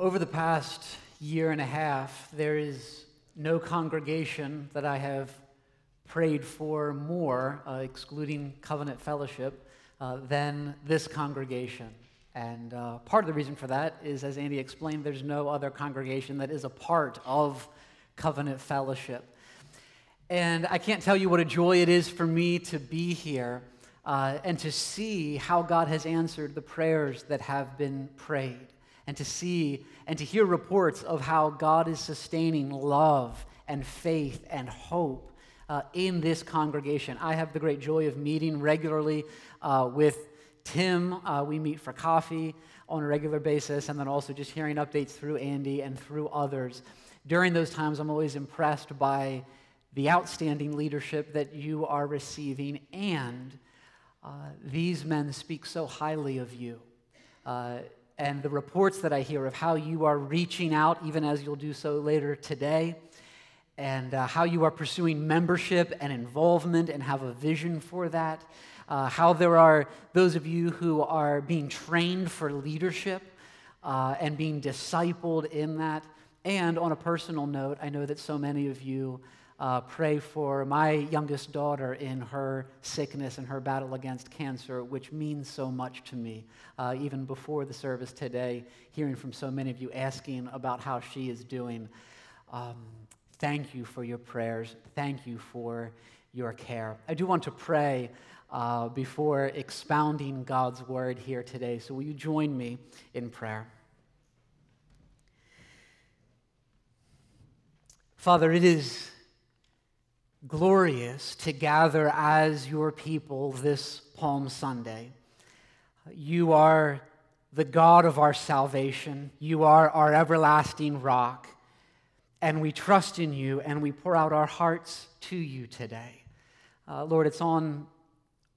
Over the past year and a half, there is no congregation that I have prayed for more, uh, excluding Covenant Fellowship, uh, than this congregation. And uh, part of the reason for that is, as Andy explained, there's no other congregation that is a part of Covenant Fellowship. And I can't tell you what a joy it is for me to be here uh, and to see how God has answered the prayers that have been prayed, and to see and to hear reports of how God is sustaining love and faith and hope uh, in this congregation. I have the great joy of meeting regularly uh, with Tim. Uh, we meet for coffee on a regular basis, and then also just hearing updates through Andy and through others. During those times, I'm always impressed by the outstanding leadership that you are receiving, and uh, these men speak so highly of you. And the reports that I hear of how you are reaching out, even as you'll do so later today, and uh, how you are pursuing membership and involvement and have a vision for that. Uh, how there are those of you who are being trained for leadership uh, and being discipled in that. And on a personal note, I know that so many of you uh, pray for my youngest daughter in her sickness and her battle against cancer, which means so much to me. Uh, even before the service today, hearing from so many of you asking about how she is doing. Um, thank you for your prayers. Thank you for your care. I do want to pray uh, before expounding God's word here today. So, will you join me in prayer? Father, it is glorious to gather as your people this Palm Sunday. You are the God of our salvation, you are our everlasting rock, and we trust in you and we pour out our hearts to you today. Uh, Lord, it's on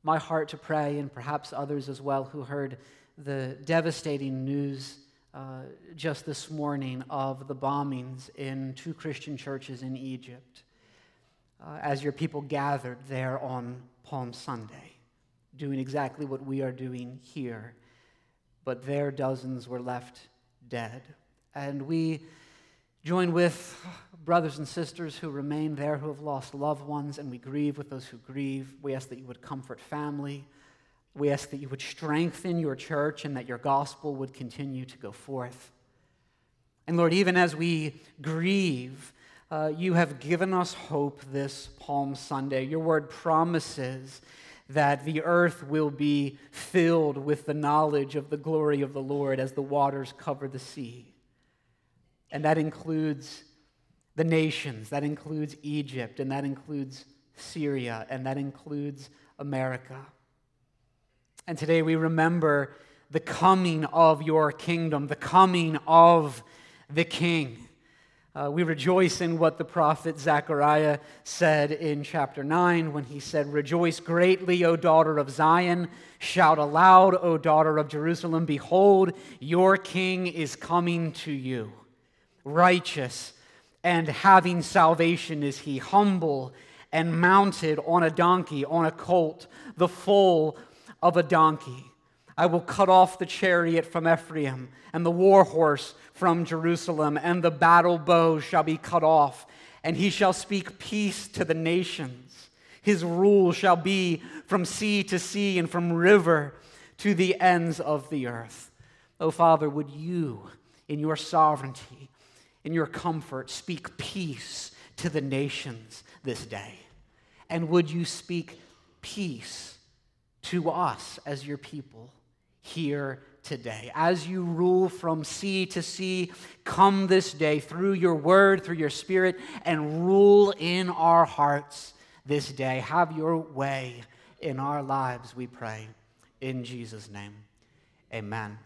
my heart to pray, and perhaps others as well who heard the devastating news uh, just this morning of the bombings in two Christian churches in Egypt. Uh, as your people gathered there on Palm Sunday, doing exactly what we are doing here, but their dozens were left dead. And we join with brothers and sisters who remain there who have lost loved ones, and we grieve with those who grieve. We ask that you would comfort family. We ask that you would strengthen your church and that your gospel would continue to go forth. And Lord, even as we grieve, uh, you have given us hope this Palm Sunday. Your word promises that the earth will be filled with the knowledge of the glory of the Lord as the waters cover the sea. And that includes the nations, that includes Egypt, and that includes Syria, and that includes America. And today we remember the coming of your kingdom, the coming of the King. Uh, we rejoice in what the prophet Zechariah said in chapter 9 when he said, Rejoice greatly, O daughter of Zion. Shout aloud, O daughter of Jerusalem. Behold, your king is coming to you. Righteous and having salvation is he, humble and mounted on a donkey, on a colt, the foal of a donkey. I will cut off the chariot from Ephraim and the war horse from Jerusalem, and the battle bow shall be cut off, and he shall speak peace to the nations. His rule shall be from sea to sea and from river to the ends of the earth. Oh, Father, would you, in your sovereignty, in your comfort, speak peace to the nations this day? And would you speak peace to us as your people here today? As you rule from sea to sea, come this day through your word, through your spirit, and rule in our hearts this day. Have your way in our lives, we pray. In Jesus' name, amen.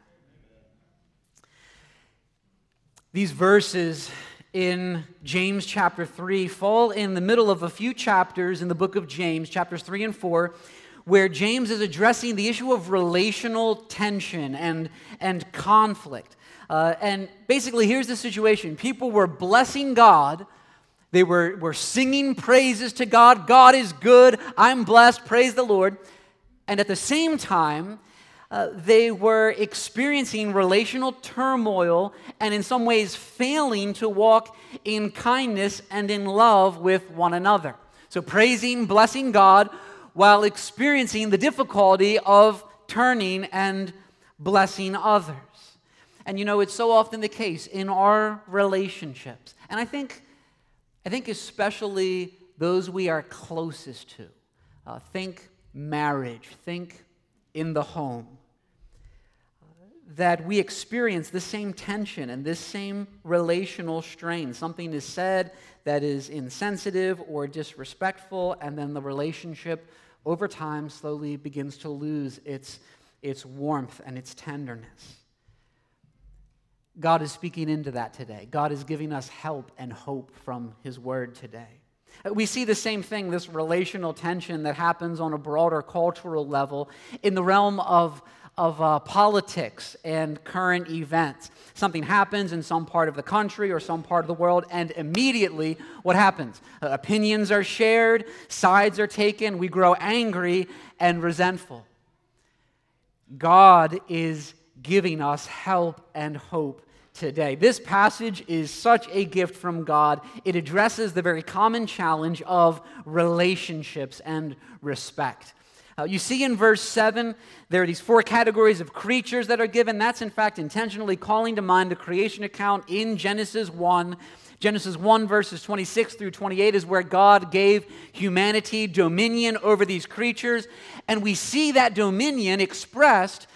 These verses in James chapter 3 fall in the middle of a few chapters in the book of James, chapters 3 and 4, where James is addressing the issue of relational tension and, and conflict. Uh, and basically, here's the situation people were blessing God. They were, were singing praises to God. God is good. I'm blessed. Praise the Lord. And at the same time, Uh, they were experiencing relational turmoil and, in some ways, failing to walk in kindness and in love with one another. So, praising, blessing God while experiencing the difficulty of turning and blessing others. And you know, it's so often the case in our relationships. And I think, I think especially those we are closest to. Uh, think marriage, think in the home. that we experience the same tension and this same relational strain. Something is said that is insensitive or disrespectful, and then the relationship over time slowly begins to lose its, its warmth and its tenderness. God is speaking into that today. God is giving us help and hope from His Word today. Uh, we see the same thing, this relational tension that happens on a broader cultural level in the realm of, of uh, politics and current events. Something happens in some part of the country or some part of the world, and immediately what happens? Uh, opinions are shared, sides are taken, we grow angry and resentful. God is giving us help and hope today. This passage is such a gift from God. It addresses the very common challenge of relationships and respect. Uh, you see in verse 7, there are these four categories of creatures that are given. That's, in fact, intentionally calling to mind the creation account in Genesis 1. Genesis 1, verses 26 through 28 is where God gave humanity dominion over these creatures. And we see that dominion expressed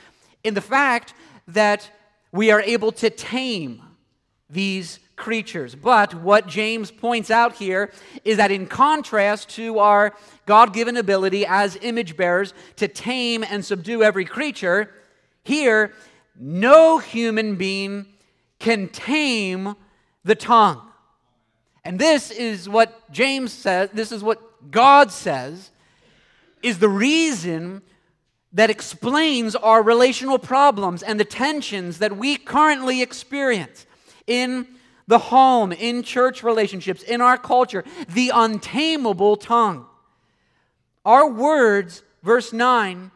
in the fact that we are able to tame these creatures. But what James points out here is that in contrast to our God given ability as image bearers to tame and subdue every creature, here, no human being can tame the tongue. And this is what James says, this is what God says, is the reason that explains our relational problems and the tensions that we currently experience in the home, in church relationships, in our culture, the untamable tongue. Our words, verse 9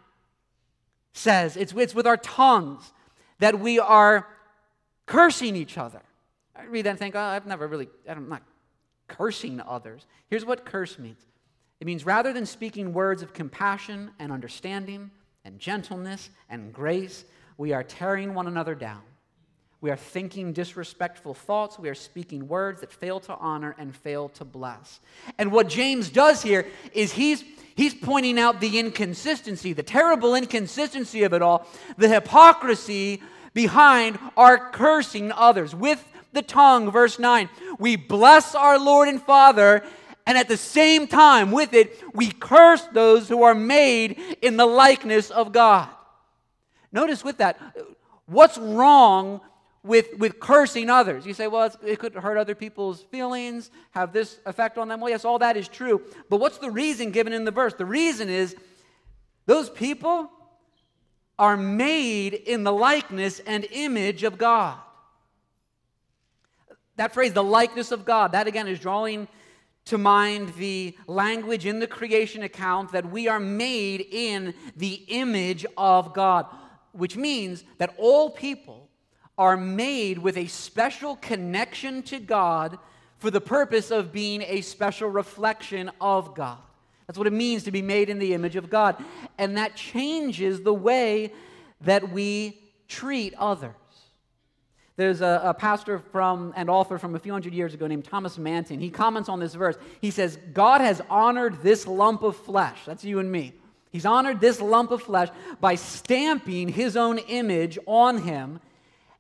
says, it's, it's with our tongues that we are cursing each other. I read that and think, oh, I've never really, I'm not cursing others. Here's what curse means it means rather than speaking words of compassion and understanding, and gentleness and grace, we are tearing one another down. We are thinking disrespectful thoughts. We are speaking words that fail to honor and fail to bless. And what James does here is he's, he's pointing out the inconsistency, the terrible inconsistency of it all, the hypocrisy behind our cursing others with the tongue. Verse 9 We bless our Lord and Father and at the same time, with it, we curse those who are made in the likeness of God. Notice with that, what's wrong with, with cursing others? You say, well, it could hurt other people's feelings, have this effect on them. Well, yes, all that is true. But what's the reason given in the verse? The reason is those people are made in the likeness and image of God. That phrase, the likeness of God, that again is drawing to mind the language in the creation account that we are made in the image of God, which means that all people are made with a special connection to God for the purpose of being a special reflection of God. That's what it means to be made in the image of God. And that changes the way that we treat others. There's a, a, pastor from and author from a few hundred years ago named Thomas Manton. He comments on this verse. He says, God has honored this lump of flesh. That's you and me. He's honored this lump of flesh by stamping his own image on him.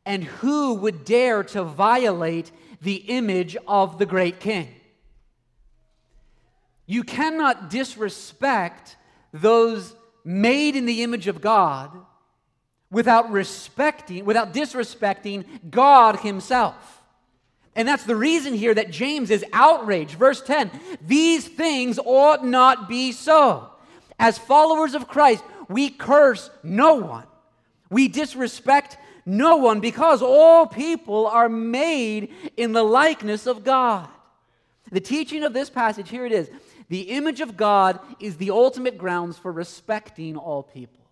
And who would dare to violate the image of the great king? You cannot disrespect those made in the image of God without respecting, without disrespecting God Himself. And that's the reason here that James is outraged. Verse 10 These things ought not be so. As followers of Christ, we curse no one, we disrespect no one because all people are made in the likeness of God. The teaching of this passage, here it is. The image of God is the ultimate grounds for respecting all people.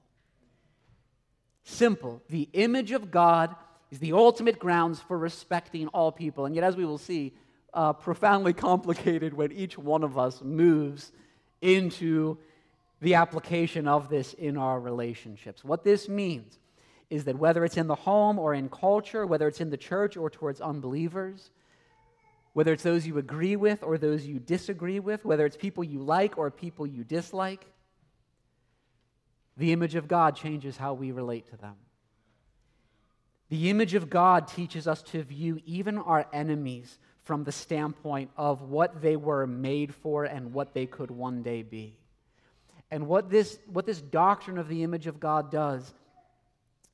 Simple. The image of God is the ultimate grounds for respecting all people. And yet, as we will see, uh, profoundly complicated when each one of us moves into the application of this in our relationships. What this means is that whether it's in the home or in culture, whether it's in the church or towards unbelievers, whether it's those you agree with or those you disagree with, whether it's people you like or people you dislike, the image of God changes how we relate to them. The image of God teaches us to view even our enemies from the standpoint of what they were made for and what they could one day be. And what this, what this doctrine of the image of God does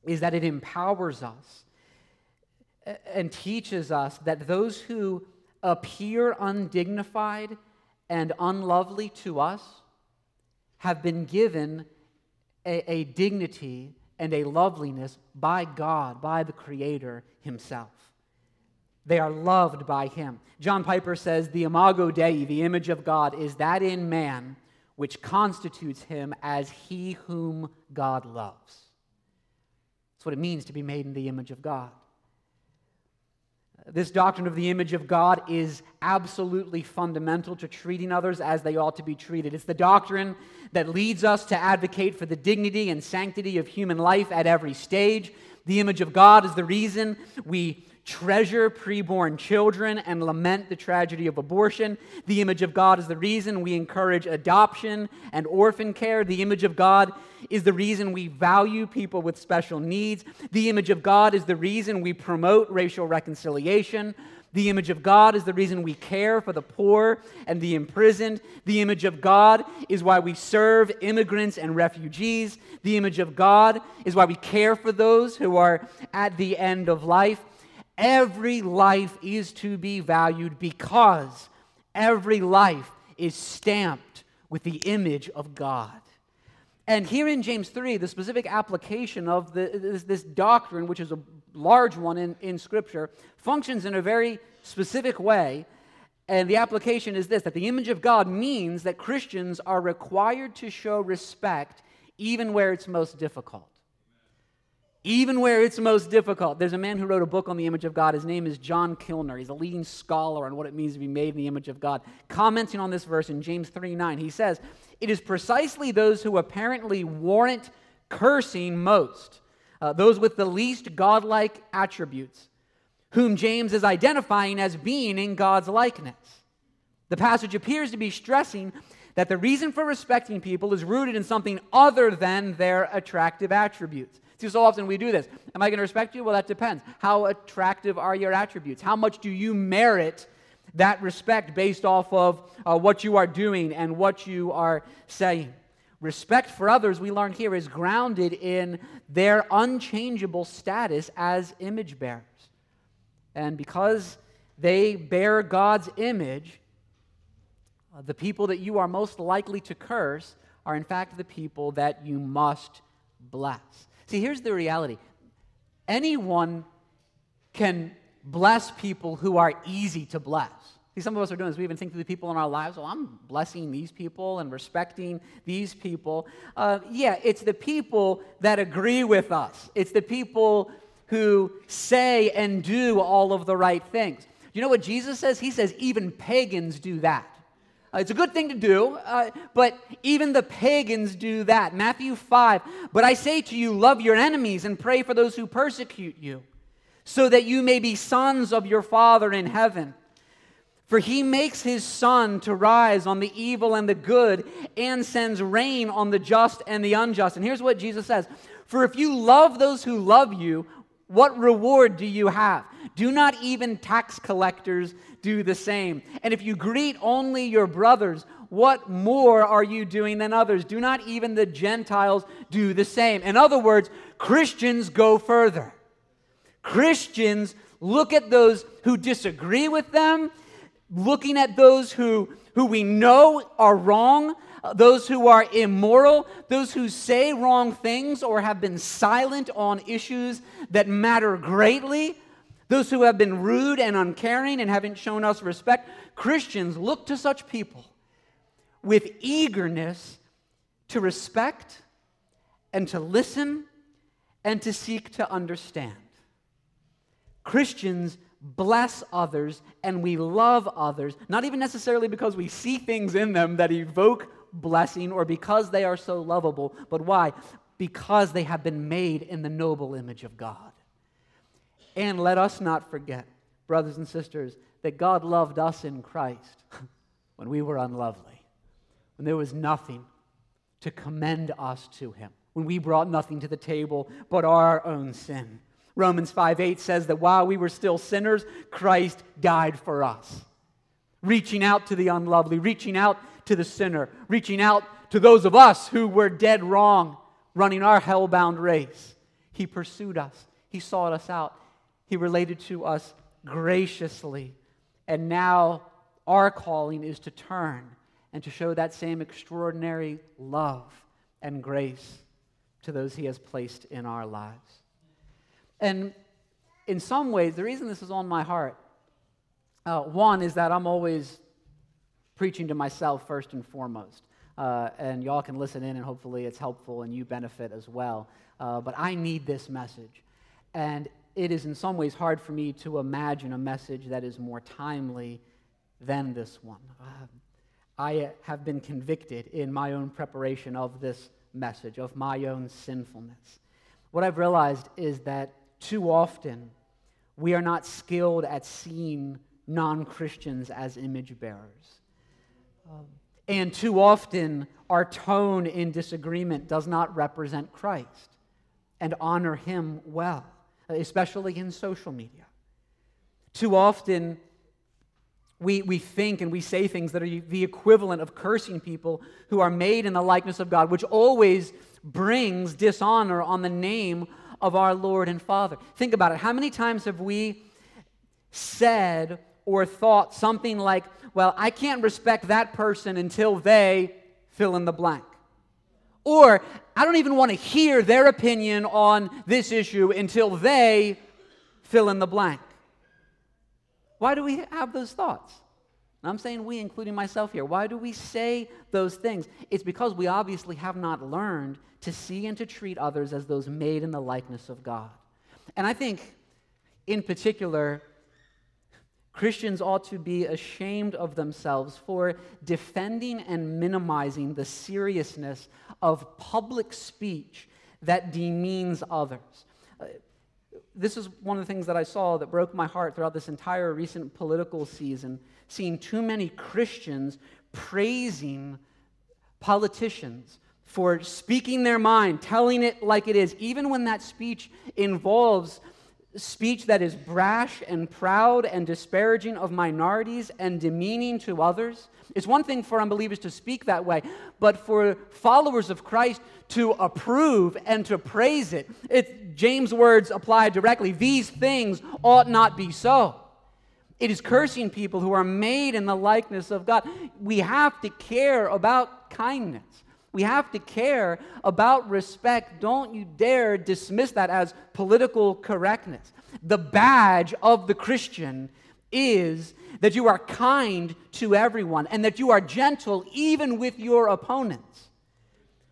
is that it empowers us uh, and teaches us that those who appear undignified and unlovely to us have been given a, a dignity and a loveliness by God, by the Creator Himself. They are loved by Him. John Piper says, The imago Dei, the image of God, is that in man which constitutes him as he whom God loves. That's what it means to be made in the image of God. This doctrine of the image of God is absolutely fundamental to treating others as they ought to be treated. It's the doctrine that leads us to advocate for the dignity and sanctity of human life at every stage. The image of God is the reason we treasure preborn children and lament the tragedy of abortion. The image of God is the reason we encourage adoption and orphan care. The image of God is the reason we value people with special needs. The image of God is the reason we promote racial reconciliation. The image of God is the reason we care for the poor and the imprisoned. The image of God is why we serve immigrants and refugees. The image of God is why we care for those who are at the end of life. Every life is to be valued because every life is stamped with the image of God. And here in James 3, the specific application of the, this, this, doctrine, which is a large one in, in Scripture, functions in a very specific way. And the application is this that the image of God means that Christians are required to show respect even where it's most difficult even where it's most difficult. There's a man who wrote a book on the image of God. His name is John Kilner. He's a leading scholar on what it means to be made in the image of God. Commenting on this verse in James 3 9, he says, It is precisely those who apparently warrant cursing most, uh, those with the least godlike attributes, whom James is identifying as being in God's likeness. The passage appears to be stressing that the reason for respecting people is rooted in something other than their attractive attributes. See, so often we do this. Am I going to respect you? Well, that depends. How attractive are your attributes? How much do you merit that respect based off of uh, what you are doing and what you are saying? Respect for others, we learn here, is grounded in their unchangeable status as image bearers. And because they bear God's image, uh, the people that you are most likely to curse are, in fact, the people that you must bless. See, here's the reality anyone can bless people who are easy to bless. See, some of us are doing this. We even think to the people in our lives, well, I'm blessing these people and respecting these people. Uh, yeah, it's the people that agree with us, it's the people who say and do all of the right things. You know what Jesus says? He says, even pagans do that. Uh, it's a good thing to do, uh, but even the pagans do that. Matthew 5 But I say to you, love your enemies and pray for those who persecute you, so that you may be sons of your Father in heaven. For he makes his sun to rise on the evil and the good, and sends rain on the just and the unjust. And here's what Jesus says For if you love those who love you, what reward do you have? Do not even tax collectors do the same? And if you greet only your brothers, what more are you doing than others? Do not even the Gentiles do the same? In other words, Christians go further. Christians look at those who disagree with them, looking at those who, who we know are wrong, those who are immoral, those who say wrong things or have been silent on issues that matter greatly, those who have been rude and uncaring and haven't shown us respect. Christians look to such people with eagerness to respect and to listen and to seek to understand. Christians bless others and we love others, not even necessarily because we see things in them that evoke blessing or because they are so lovable, but why? Because they have been made in the noble image of God. And let us not forget, brothers and sisters, that God loved us in Christ when we were unlovely, when there was nothing to commend us to Him, when we brought nothing to the table but our own sin. Romans 5 8 says that while we were still sinners, Christ died for us. Reaching out to the unlovely, reaching out to the sinner, reaching out to those of us who were dead wrong, running our hell-bound race. He pursued us, He sought us out, He related to us graciously. And now our calling is to turn and to show that same extraordinary love and grace to those He has placed in our lives. And in some ways, the reason this is on my heart, uh, one is that I'm always preaching to myself first and foremost. Uh, and y'all can listen in, and hopefully it's helpful and you benefit as well. Uh, but I need this message. And it is in some ways hard for me to imagine a message that is more timely than this one. Uh, I have been convicted in my own preparation of this message, of my own sinfulness. What I've realized is that too often, we are not skilled at seeing non Christians as image bearers. Um, and too often, our tone in disagreement does not represent Christ and honor him well, especially in social media. Too often, we, we think and we say things that are the equivalent of cursing people who are made in the likeness of God, which always brings dishonor on the name of our Lord and Father. Think about it. How many times have we said or thought something like, well, I can't respect that person until they fill in the blank? Or, I don't even want to hear their opinion on this issue until they fill in the blank. Why do we have those thoughts? I'm saying we, including myself here. Why do we say those things? It's because we obviously have not learned to see and to treat others as those made in the likeness of God. And I think, in particular, Christians ought to be ashamed of themselves for defending and minimizing the seriousness of public speech that demeans others. Uh, this is one of the things that I saw that broke my heart throughout this entire recent political season seeing too many Christians praising politicians for speaking their mind, telling it like it is, even when that speech involves speech that is brash and proud and disparaging of minorities and demeaning to others. It's one thing for unbelievers to speak that way, but for followers of Christ to approve and to praise it, James' words apply directly. These things ought not be so. It is cursing people who are made in the likeness of God. We have to care about kindness. We have to care about respect. Don't you dare dismiss that as political correctness. The badge of the Christian is that you are kind to everyone and that you are gentle even with your opponents.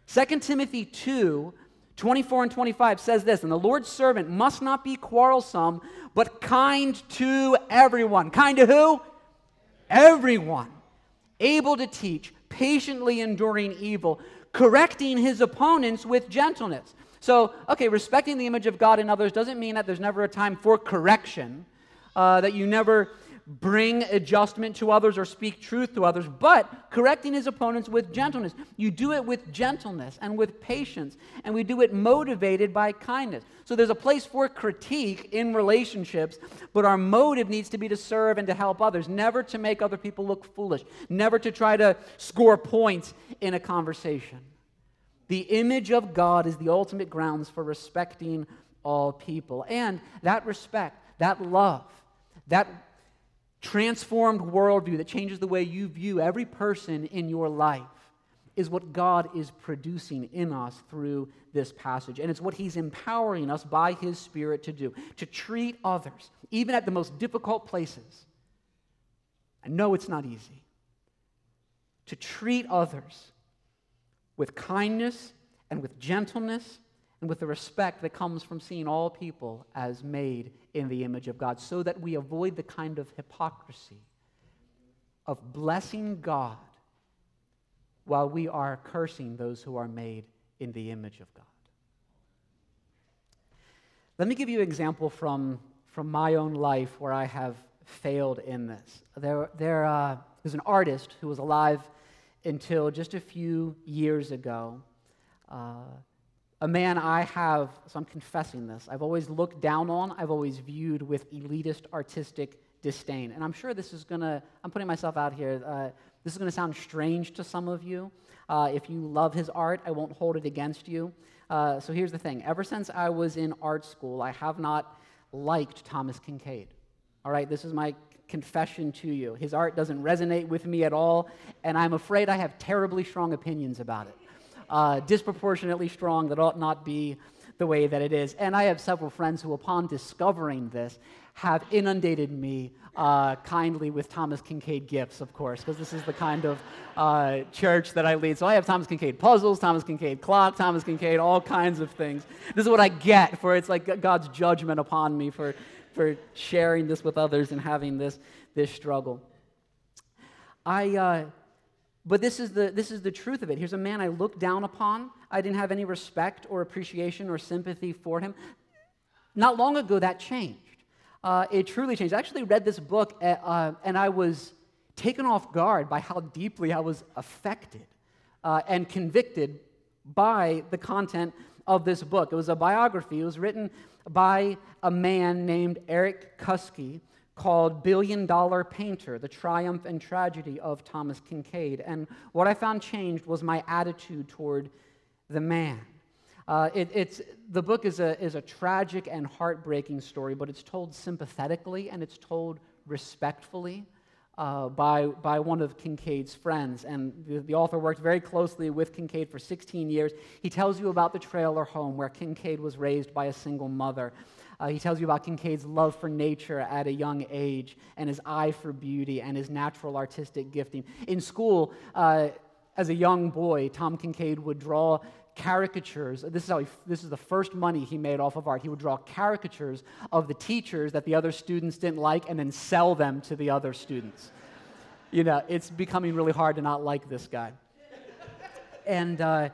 2 Timothy 2 24 and 25 says this And the Lord's servant must not be quarrelsome, but kind to everyone. Kind to who? Everyone. Able to teach, patiently enduring evil, correcting his opponents with gentleness. So, okay, respecting the image of God in others doesn't mean that there's never a time for correction, uh, that you never bring adjustment to others or speak truth to others, but correcting his opponents with gentleness. You do it with gentleness and with patience, and we do it motivated by kindness. So there's a place for critique in relationships, but our motive needs to be to serve and to help others, never to make other people look foolish, never to try to score points in a conversation. The image of God is the ultimate grounds for respecting all people. And that respect, that love, that transformed worldview that changes the way you view every person in your life is what God is producing in us through this passage. And it's what He's empowering us by His Spirit to do to treat others, even at the most difficult places. I know it's not easy. To treat others with kindness and with gentleness and with the respect that comes from seeing all people as made in the image of God, so that we avoid the kind of hypocrisy of blessing God while we are cursing those who are made in the image of God. Let me give you an example from, from my own life where I have failed in this. There, there uh, was an artist who was alive until just a few years ago. Uh, a man I have, so I'm confessing this, I've always looked down on, I've always viewed with elitist artistic disdain. And I'm sure this is going to, I'm putting myself out here, uh, this is going to sound strange to some of you. Uh, if you love his art, I won't hold it against you. Uh, so here's the thing ever since I was in art school, I have not liked Thomas Kinkade. All right, this is my confession to you. His art doesn't resonate with me at all, and I'm afraid I have terribly strong opinions about it. Uh, disproportionately strong that ought not be the way that it is. And I have several friends who, upon discovering this, have inundated me uh, kindly with Thomas Kinkade gifts, of course, because this is the kind of uh, church that I lead. So I have Thomas Kinkade puzzles, Thomas Kinkade clock, Thomas Kinkade, all kinds of things. This is what I get for it's like God's judgment upon me for, for sharing this with others and having this, this struggle. I, uh, but this is, the, this is the truth of it. Here's a man I looked down upon. I didn't have any respect or appreciation or sympathy for him. Not long ago, that changed uh, it truly changed. I actually read this book uh, uh, and I was taken off guard by how deeply I was affected uh, and convicted by the content of this book. It was a biography. It was written by a man named Eric Kuskey called Billion Dollar Painter The Triumph and Tragedy of Thomas Kinkade. And what I found changed was my attitude toward the man. Uh, it, it's, the book is a, is a tragic and heartbreaking story, but it's told sympathetically and it's told respectfully uh, by, by one of Kinkade's friends. And the, the, author worked very closely with Kinkade for 16 years. He tells you about the trailer home where Kinkade was raised by a single mother. Uh, he tells you about Kinkade's love for nature at a young age and his eye for beauty and his natural artistic gifting. In school, uh, as a young boy, Tom Kinkade would draw caricatures. This is how he, this is the first money he made off of art. He would draw caricatures of the teachers that the other students didn't like and then sell them to the other students. You know, it's becoming really hard to not like this guy. And uh,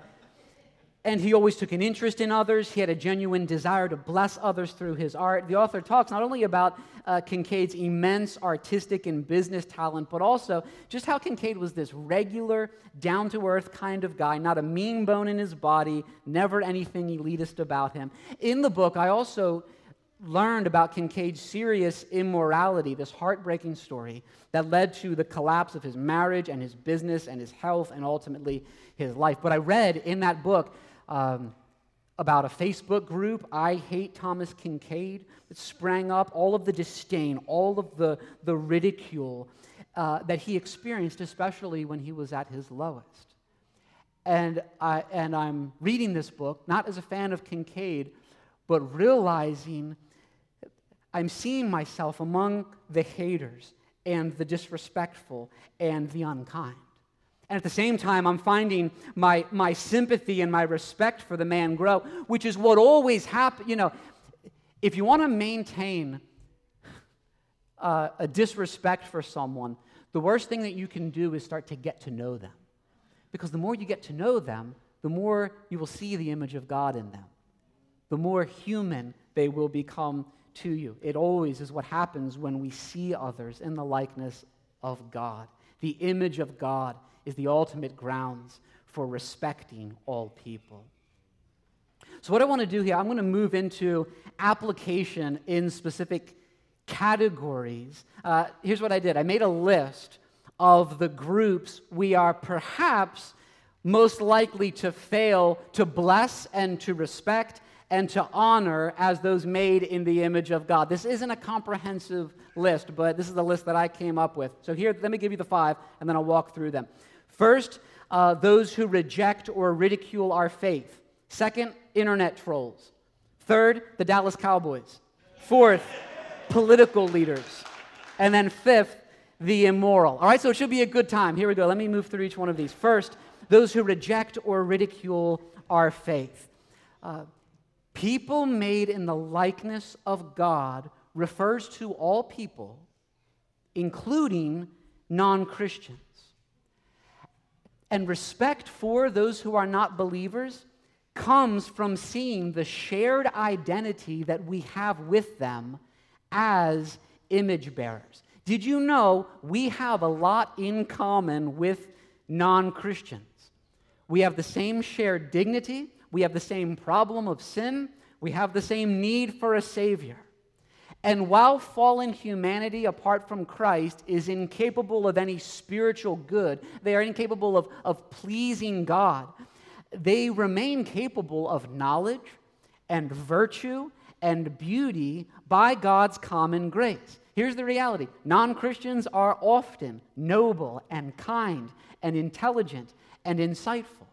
and he always took an interest in others. He had a genuine desire to bless others through his art. The author talks not only about uh, Kinkade's immense artistic and business talent, but also just how Kinkade was this regular, down to earth kind of guy, not a mean bone in his body, never anything elitist about him. In the book, I also learned about Kinkade's serious immorality, this heartbreaking story that led to the collapse of his marriage and his business and his health and ultimately his life. But I read in that book um, about a Facebook group, I Hate Thomas Kinkade, that sprang up, all of the disdain, all of the, the ridicule uh, that he experienced, especially when he was at his lowest. And, I, and I'm reading this book, not as a fan of Kinkade, but realizing I'm seeing myself among the haters and the disrespectful and the unkind. And at the same time, I'm finding my, my sympathy and my respect for the man grow, which is what always happens. You know, if you want to maintain uh, a disrespect for someone, the worst thing that you can do is start to get to know them. Because the more you get to know them, the more you will see the image of God in them, the more human they will become to you. It always is what happens when we see others in the likeness of God, the image of God is the ultimate grounds for respecting all people. So, what I want to do here, I'm going to move into application in specific categories. Uh, here's what I did I made a list of the groups we are perhaps most likely to fail to bless and to respect and to honor as those made in the image of God. This isn't a comprehensive list, but this is the list that I came up with. So, here, let me give you the five, and then I'll walk through them. First, uh, those who reject or ridicule our faith. Second, internet trolls. Third, the Dallas Cowboys. Fourth, political leaders. And then fifth, the immoral. All right, so it should be a good time. Here we go. Let me move through each one of these. First, those who reject or ridicule our faith. Uh, People made in the likeness of God refers to all people, including non Christians. And respect for those who are not believers comes from seeing the shared identity that we have with them as image bearers. Did you know we have a lot in common with non Christians? We have the same shared dignity, we have the same problem of sin, we have the same need for a Savior. And while fallen humanity apart from Christ is incapable of any spiritual good, they are incapable of, of pleasing God, they remain capable of knowledge and virtue and beauty by God's common grace. Here's the reality non Christians are often noble and kind and intelligent and insightful,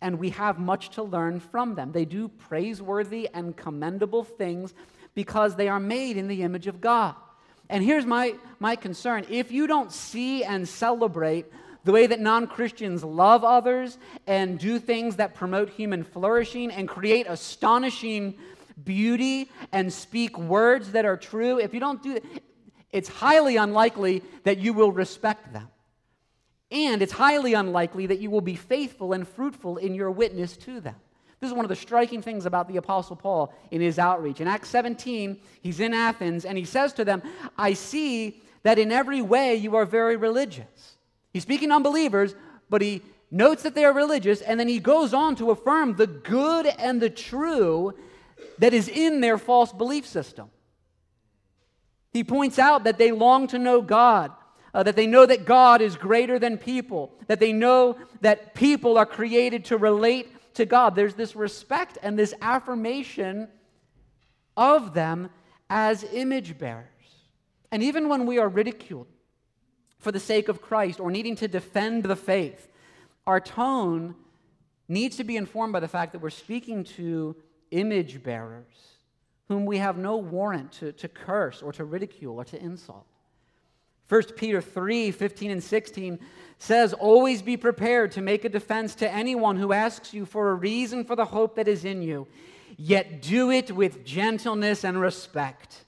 and we have much to learn from them. They do praiseworthy and commendable things because they are made in the image of God. And here's my, my concern if you don't see and celebrate the way that non Christians love others and do things that promote human flourishing and create astonishing beauty and speak words that are true, if you don't do that, it's highly unlikely that you will respect them. And it's highly unlikely that you will be faithful and fruitful in your witness to them. This is one of the striking things about the Apostle Paul in his outreach. In Acts 17, he's in Athens and he says to them, I see that in every way you are very religious. He's speaking to unbelievers, but he notes that they are religious, and then he goes on to affirm the good and the true that is in their false belief system. He points out that they long to know God, uh, that they know that God is greater than people, that they know that people are created to relate to God. There's this respect and this affirmation of them as image bearers. And even when we are ridiculed for the sake of Christ or needing to defend the faith, our tone needs to be informed by the fact that we're speaking to image bearers whom we have no warrant to, to curse or to ridicule or to insult. 1 Peter 3 15 and 16 says, Always be prepared to make a defense to anyone who asks you for a reason for the hope that is in you, yet do it with gentleness and respect,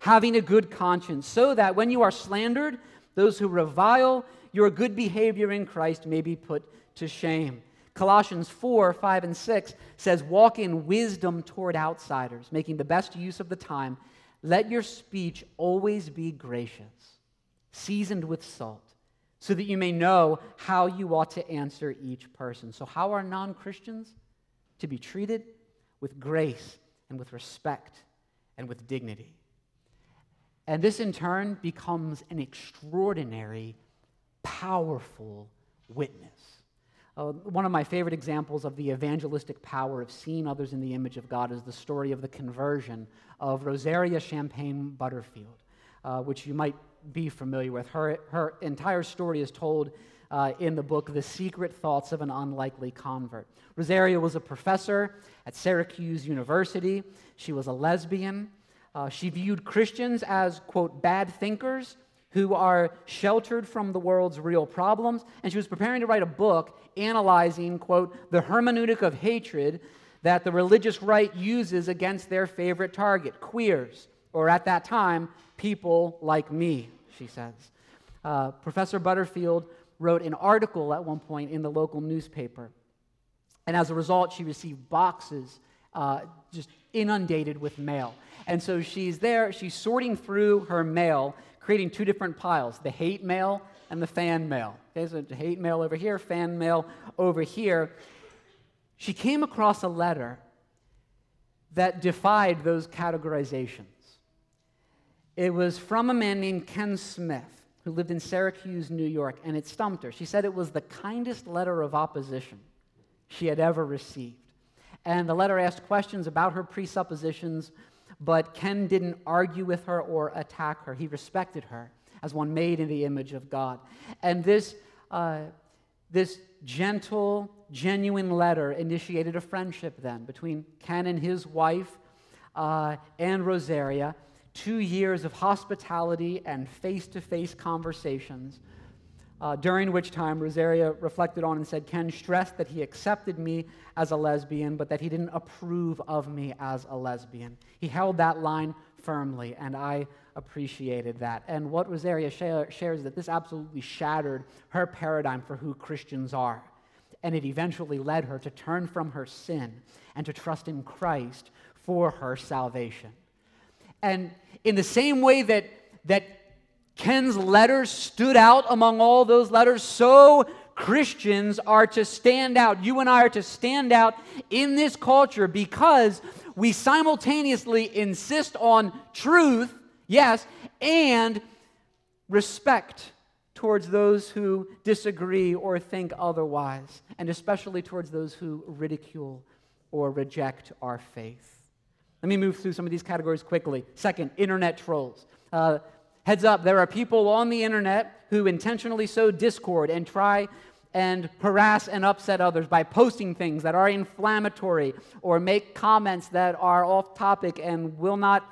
having a good conscience, so that when you are slandered, those who revile your good behavior in Christ may be put to shame. Colossians 4 5 and 6 says, Walk in wisdom toward outsiders, making the best use of the time. Let your speech always be gracious seasoned with salt, so that you may know how you ought to answer each person. So, how are non Christians to be treated? With grace and with respect and with dignity. And this, in turn, becomes an extraordinary, powerful witness. Uh, one of my favorite examples of the evangelistic power of seeing others in the image of God is the story of the conversion of Rosaria Champagne Butterfield, uh, which you might be familiar with. Her, her entire story is told uh, in the book, The Secret Thoughts of an Unlikely Convert. Rosaria was a professor at Syracuse University. She was a lesbian. Uh, she viewed Christians as, quote, bad thinkers who are sheltered from the world's real problems. And she was preparing to write a book analyzing, quote, the hermeneutic of hatred that the religious right uses against their favorite target, queers, or at that time, people like me, she says. Uh, Professor Butterfield wrote an article at one point in the local newspaper. And as a result, she received boxes uh, just inundated with mail. And so she's there, she's sorting through her mail, creating two different piles the hate mail and the fan mail. Okay, so hate mail over here, fan mail over here. She came across a letter that defied those categorizations. It was from a man named Ken Smith, who lived in Syracuse, New York, and it stumped her. She said it was the kindest letter of opposition she had ever received. And the letter asked questions about her presuppositions, but Ken didn't argue with her or attack her. He respected her as one made in the image of God. And this, uh, this gentle, genuine letter initiated a friendship then between Ken and his wife uh, and Rosaria two years of hospitality and face to face conversations uh, during which time Rosaria reflected on and said, Ken stressed that he accepted me as a lesbian, but that he didn't approve of me as a lesbian. He held that line firmly, and I appreciated that. And what Rosaria shares is that this absolutely shattered her paradigm for who Christians are. And it eventually led her to turn from her sin and to trust in Christ for her salvation. And in the same way that, that Ken's letters stood out among all those letters, so Christians are to stand out. You and I are to stand out in this culture because we simultaneously insist on truth, yes, and respect towards those who disagree or think otherwise, and especially towards those who ridicule or reject our faith. Let me move through some of these categories quickly. Second, internet trolls. Uh, Heads up, there are people on the internet who intentionally sow discord and try and harass and upset others by posting things that are inflammatory or make comments that are off topic and will not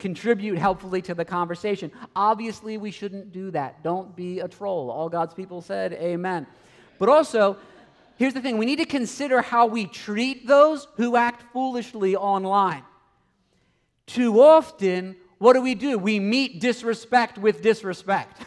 contribute helpfully to the conversation. Obviously, we shouldn't do that. Don't be a troll. All God's people said, Amen. But also, here's the thing we need to consider how we treat those who act foolishly online. Too often, what do we do? We meet disrespect with disrespect.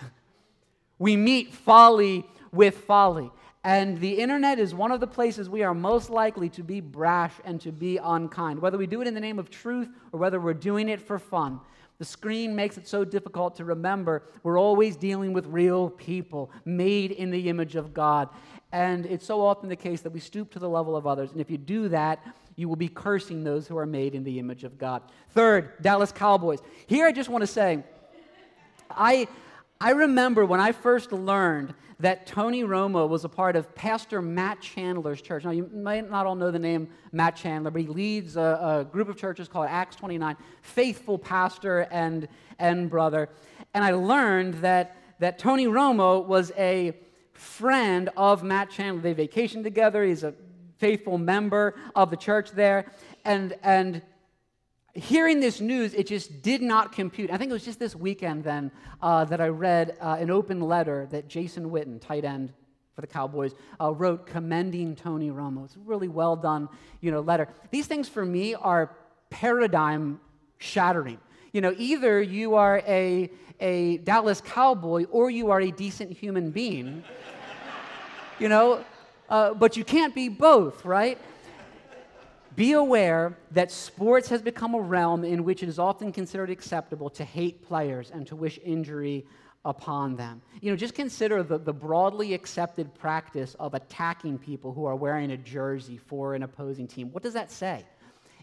we meet folly with folly. And the internet is one of the places we are most likely to be brash and to be unkind, whether we do it in the name of truth or whether we're doing it for fun. The screen makes it so difficult to remember we're always dealing with real people made in the image of God. And it's so often the case that we stoop to the level of others. And if you do that, you will be cursing those who are made in the image of God. Third, Dallas Cowboys. Here I just want to say, I, I remember when I first learned that Tony Romo was a part of Pastor Matt Chandler's church. Now, you might not all know the name Matt Chandler, but he leads a, a group of churches called Acts 29, faithful pastor and, and brother. And I learned that, that Tony Romo was a friend of Matt Chandler. They vacationed together. He's a faithful member of the church there. And, and hearing this news, it just did not compute. I think it was just this weekend then uh, that I read uh, an open letter that Jason Witten, tight end for the Cowboys, uh, wrote commending Tony Romo. It's a really well done, you know, letter. These things for me are paradigm shattering. You know, either you are a, a Dallas Cowboy or you are a decent human being. you know, uh, but you can't be both, right? Be aware that sports has become a realm in which it is often considered acceptable to hate players and to wish injury upon them. You know, just consider the, the broadly accepted practice of attacking people who are wearing a jersey for an opposing team. What does that say?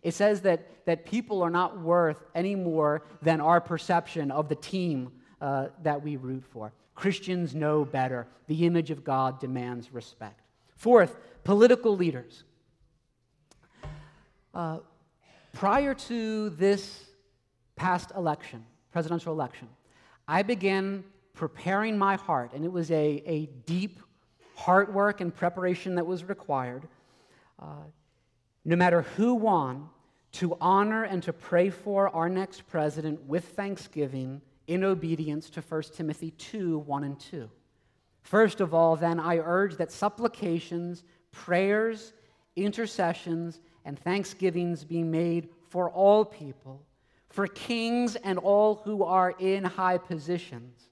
It says that, that people are not worth any more than our perception of the team uh, that we root for. Christians know better. The image of God demands respect. Fourth, political leaders. Uh, prior to this past election, presidential election, I began preparing my heart, and it was a, a deep heart work and preparation that was required, uh, no matter who won, to honor and to pray for our next president with thanksgiving in obedience to 1 Timothy 2 1 and 2. First of all, then, I urge that supplications, prayers, intercessions, and thanksgivings be made for all people, for kings and all who are in high positions,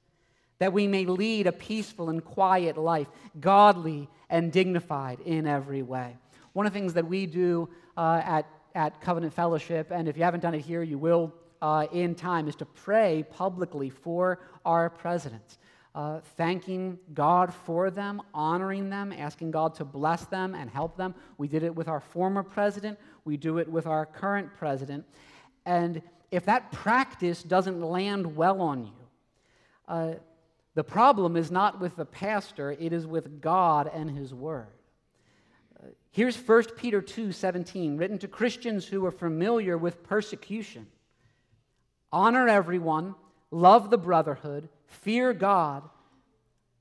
that we may lead a peaceful and quiet life, godly and dignified in every way. One of the things that we do uh, at, at Covenant Fellowship, and if you haven't done it here, you will uh, in time, is to pray publicly for our presidents uh, thanking God for them, honoring them, asking God to bless them and help them. We did it with our former president, we do it with our current president. And if that practice doesn't land well on you, uh, the problem is not with the pastor, it is with God and his word. Uh, here's 1 Peter 2 17, written to Christians who are familiar with persecution. Honor everyone, love the brotherhood fear God,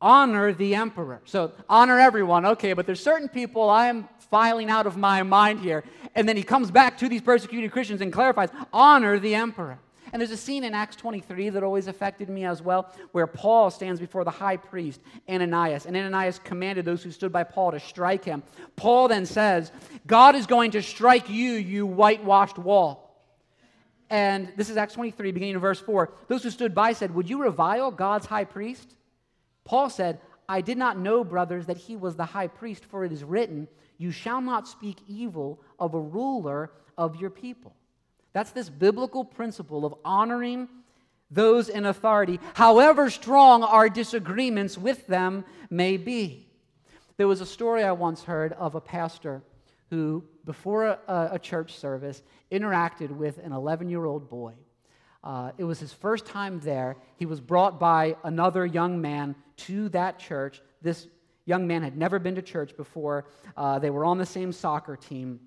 honor the emperor. So honor everyone, okay, but there's certain people I am filing out of my mind here. And then he comes back to these persecuted Christians and clarifies honor the emperor. And there's a scene in Acts 23 that always affected me as well, where Paul stands before the high priest, Ananias, and Ananias commanded those who stood by Paul to strike him. Paul then says, God is going to strike you, you whitewashed wall. And this is Acts 23, beginning of verse 4. Those who stood by said, Would you revile God's high priest? Paul said, I did not know, brothers, that he was the high priest, for it is written, You shall not speak evil of a ruler of your people. That's this biblical principle of honoring those in authority, however strong our disagreements with them may be. There was a story I once heard of a pastor who, before a, a church service, interacted with an 11 year old boy. Uh, it was his first time there. He was brought by another young man to that church. This young man had never been to church before. Uh, they were on the same soccer team.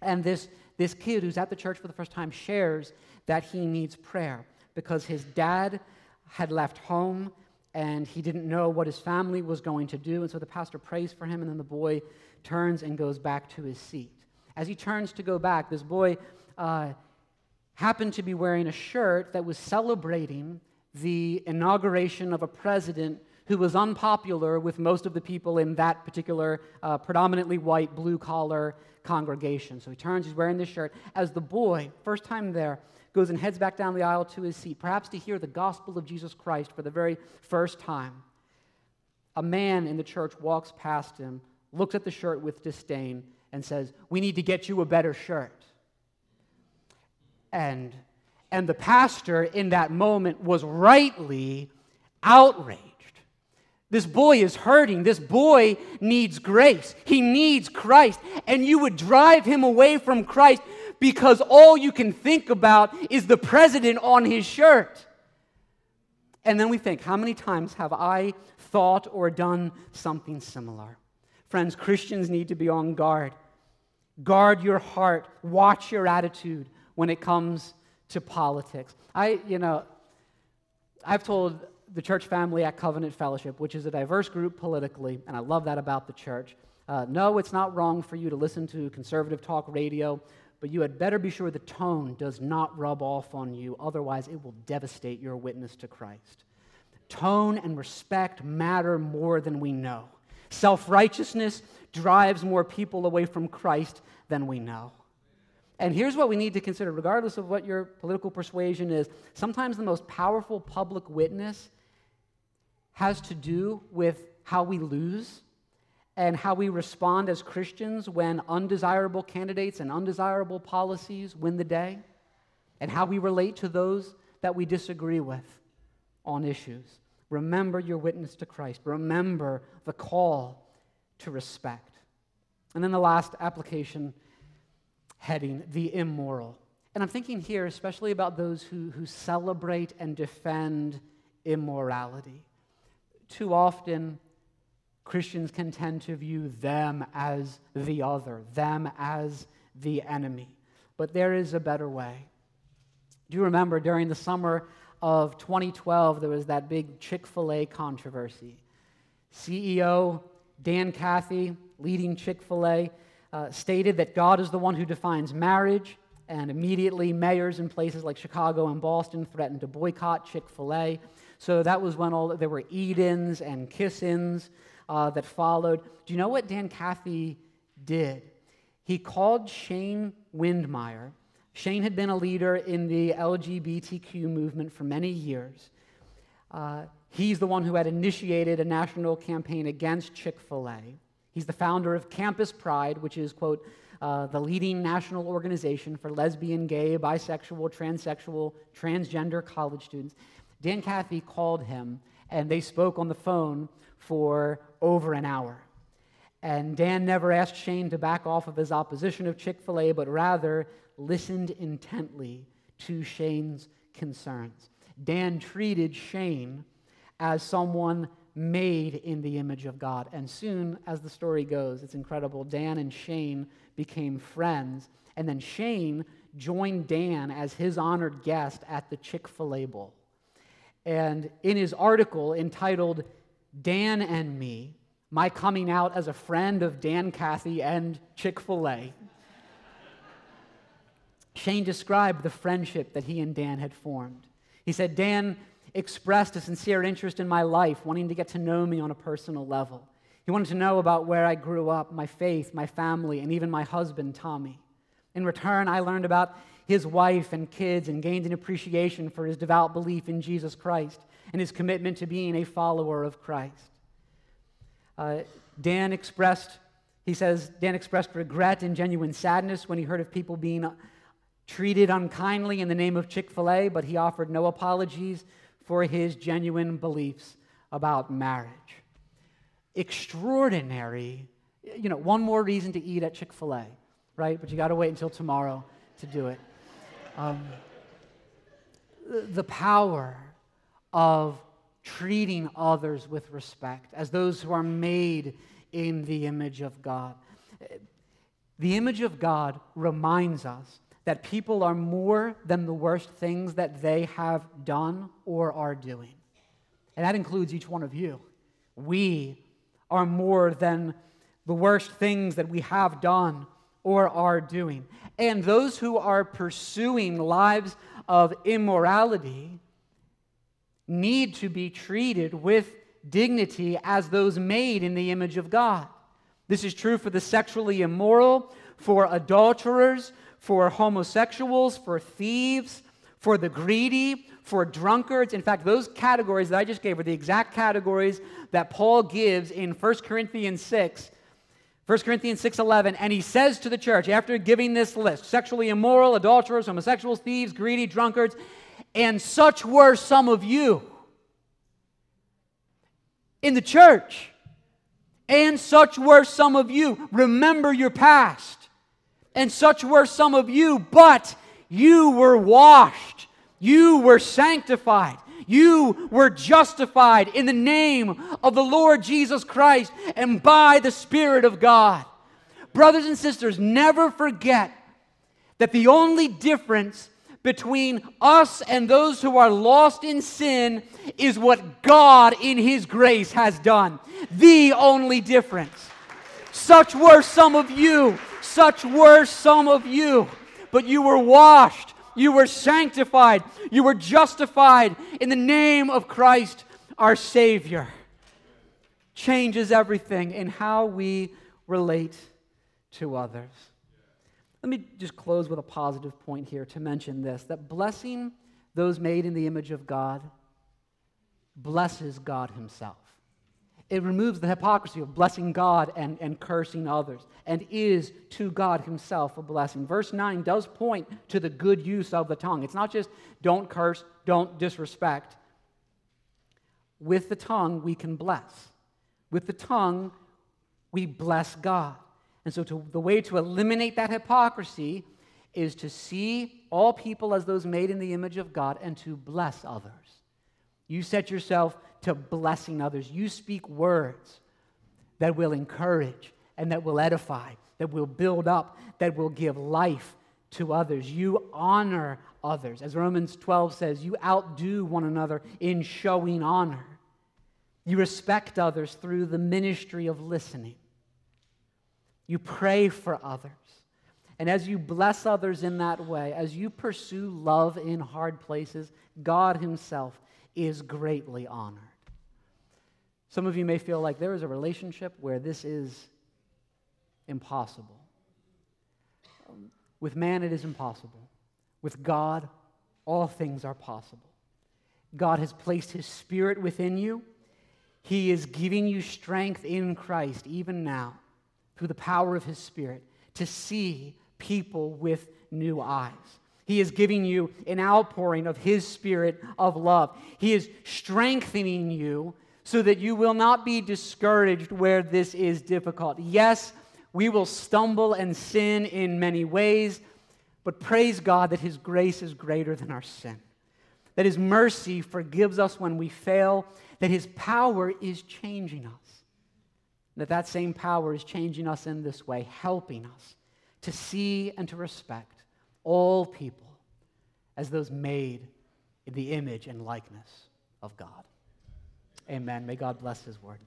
And this, this kid who's at the church for the first time shares that he needs prayer because his dad had left home and he didn't know what his family was going to do. And so the pastor prays for him, and then the boy turns and goes back to his seat. As he turns to go back, this boy uh, happened to be wearing a shirt that was celebrating the inauguration of a president who was unpopular with most of the people in that particular uh, predominantly white, blue collar congregation. So he turns, he's wearing this shirt. As the boy, first time there, goes and heads back down the aisle to his seat, perhaps to hear the gospel of Jesus Christ for the very first time, a man in the church walks past him, looks at the shirt with disdain, and says, We need to get you a better shirt. And, and the pastor in that moment was rightly outraged. This boy is hurting. This boy needs grace. He needs Christ. And you would drive him away from Christ because all you can think about is the president on his shirt. And then we think, how many times have I thought or done something similar? Friends, Christians need to be on guard. Guard your heart, watch your attitude, when it comes to politics. I, you know, I've told the church family at Covenant Fellowship, which is a diverse group politically, and I love that about the church. Uh, no, it's not wrong for you to listen to conservative talk radio, but you had better be sure the tone does not rub off on you, otherwise, it will devastate your witness to Christ. Tone and respect matter more than we know. Self righteousness drives more people away from Christ than we know. And here's what we need to consider, regardless of what your political persuasion is. Sometimes the most powerful public witness has to do with how we lose and how we respond as Christians when undesirable candidates and undesirable policies win the day, and how we relate to those that we disagree with on issues. Remember your witness to Christ. Remember the call to respect. And then the last application heading, the immoral. And I'm thinking here especially about those who, who celebrate and defend immorality. Too often, Christians can tend to view them as the other, them as the enemy. But there is a better way. Do you remember during the summer of 2012, there was that big Chick fil A controversy? CEO Dan Cathy, leading Chick fil A, uh, stated that God is the one who defines marriage, and immediately mayors in places like Chicago and Boston threatened to boycott Chick fil A. So that was when all there were eat ins and kiss ins uh, that followed. Do you know what Dan Cathy did? He called Shane Windmeyer. Shane had been a leader in the LGBTQ movement for many years. Uh, he's the one who had initiated a national campaign against Chick fil A. He's the founder of Campus Pride, which is, quote, uh, the leading national organization for lesbian, gay, bisexual, transsexual, transgender college students. Dan Cathy called him, and they spoke on the phone for over an hour. And Dan never asked Shane to back off of his opposition of Chick fil A, but rather listened intently to Shane's concerns. Dan treated Shane as someone made in the image of God. And soon, as the story goes, it's incredible. Dan and Shane became friends. And then Shane joined Dan as his honored guest at the Chick fil A Bowl. And in his article entitled Dan and Me, My Coming Out as a Friend of Dan Cathy and Chick fil A, Shane described the friendship that he and Dan had formed. He said, Dan expressed a sincere interest in my life, wanting to get to know me on a personal level. He wanted to know about where I grew up, my faith, my family, and even my husband, Tommy. In return, I learned about his wife and kids and gained an appreciation for his devout belief in Jesus Christ and his commitment to being a follower of Christ. Uh, Dan expressed, he says, Dan expressed regret and genuine sadness when he heard of people being treated unkindly in the name of Chick fil A, but he offered no apologies for his genuine beliefs about marriage. Extraordinary. You know, one more reason to eat at Chick fil A, right? But you got to wait until tomorrow to do it. Um, the power of treating others with respect as those who are made in the image of God. The image of God reminds us that people are more than the worst things that they have done or are doing. And that includes each one of you. We are more than the worst things that we have done or are doing. And those who are pursuing lives of immorality need to be treated with dignity as those made in the image of God. This is true for the sexually immoral, for adulterers, for homosexuals, for thieves, for the greedy, for drunkards. In fact, those categories that I just gave are the exact categories that Paul gives in 1 Corinthians 6. 1 Corinthians 6:11 and he says to the church after giving this list sexually immoral adulterers homosexuals thieves greedy drunkards and such were some of you in the church and such were some of you remember your past and such were some of you, but you were washed, you were sanctified, you were justified in the name of the Lord Jesus Christ and by the Spirit of God. Brothers and sisters, never forget that the only difference between us and those who are lost in sin is what God in His grace has done. The only difference. Such were some of you such were some of you, but you were washed, you were sanctified, you were justified in the name of Christ our Savior. Changes everything in how we relate to others. Let me just close with a positive point here to mention this that blessing those made in the image of God blesses God Himself. It removes the hypocrisy of blessing God and, and cursing others and is to God Himself a blessing. Verse 9 does point to the good use of the tongue. It's not just don't curse, don't disrespect. With the tongue, we can bless. With the tongue, we bless God. And so, to, the way to eliminate that hypocrisy is to see all people as those made in the image of God and to bless others. You set yourself to blessing others. You speak words that will encourage and that will edify, that will build up, that will give life to others. You honor others. As Romans 12 says, you outdo one another in showing honor. You respect others through the ministry of listening. You pray for others. And as you bless others in that way, as you pursue love in hard places, God Himself is greatly honored. Some of you may feel like there is a relationship where this is impossible. Um, with man, it is impossible. With God, all things are possible. God has placed His Spirit within you. He is giving you strength in Christ, even now, through the power of His Spirit, to see people with new eyes. He is giving you an outpouring of His Spirit of love. He is strengthening you so that you will not be discouraged where this is difficult. Yes, we will stumble and sin in many ways, but praise God that His grace is greater than our sin, that His mercy forgives us when we fail, that His power is changing us, that that same power is changing us in this way, helping us to see and to respect all people as those made in the image and likeness of God. Amen. May God bless his word.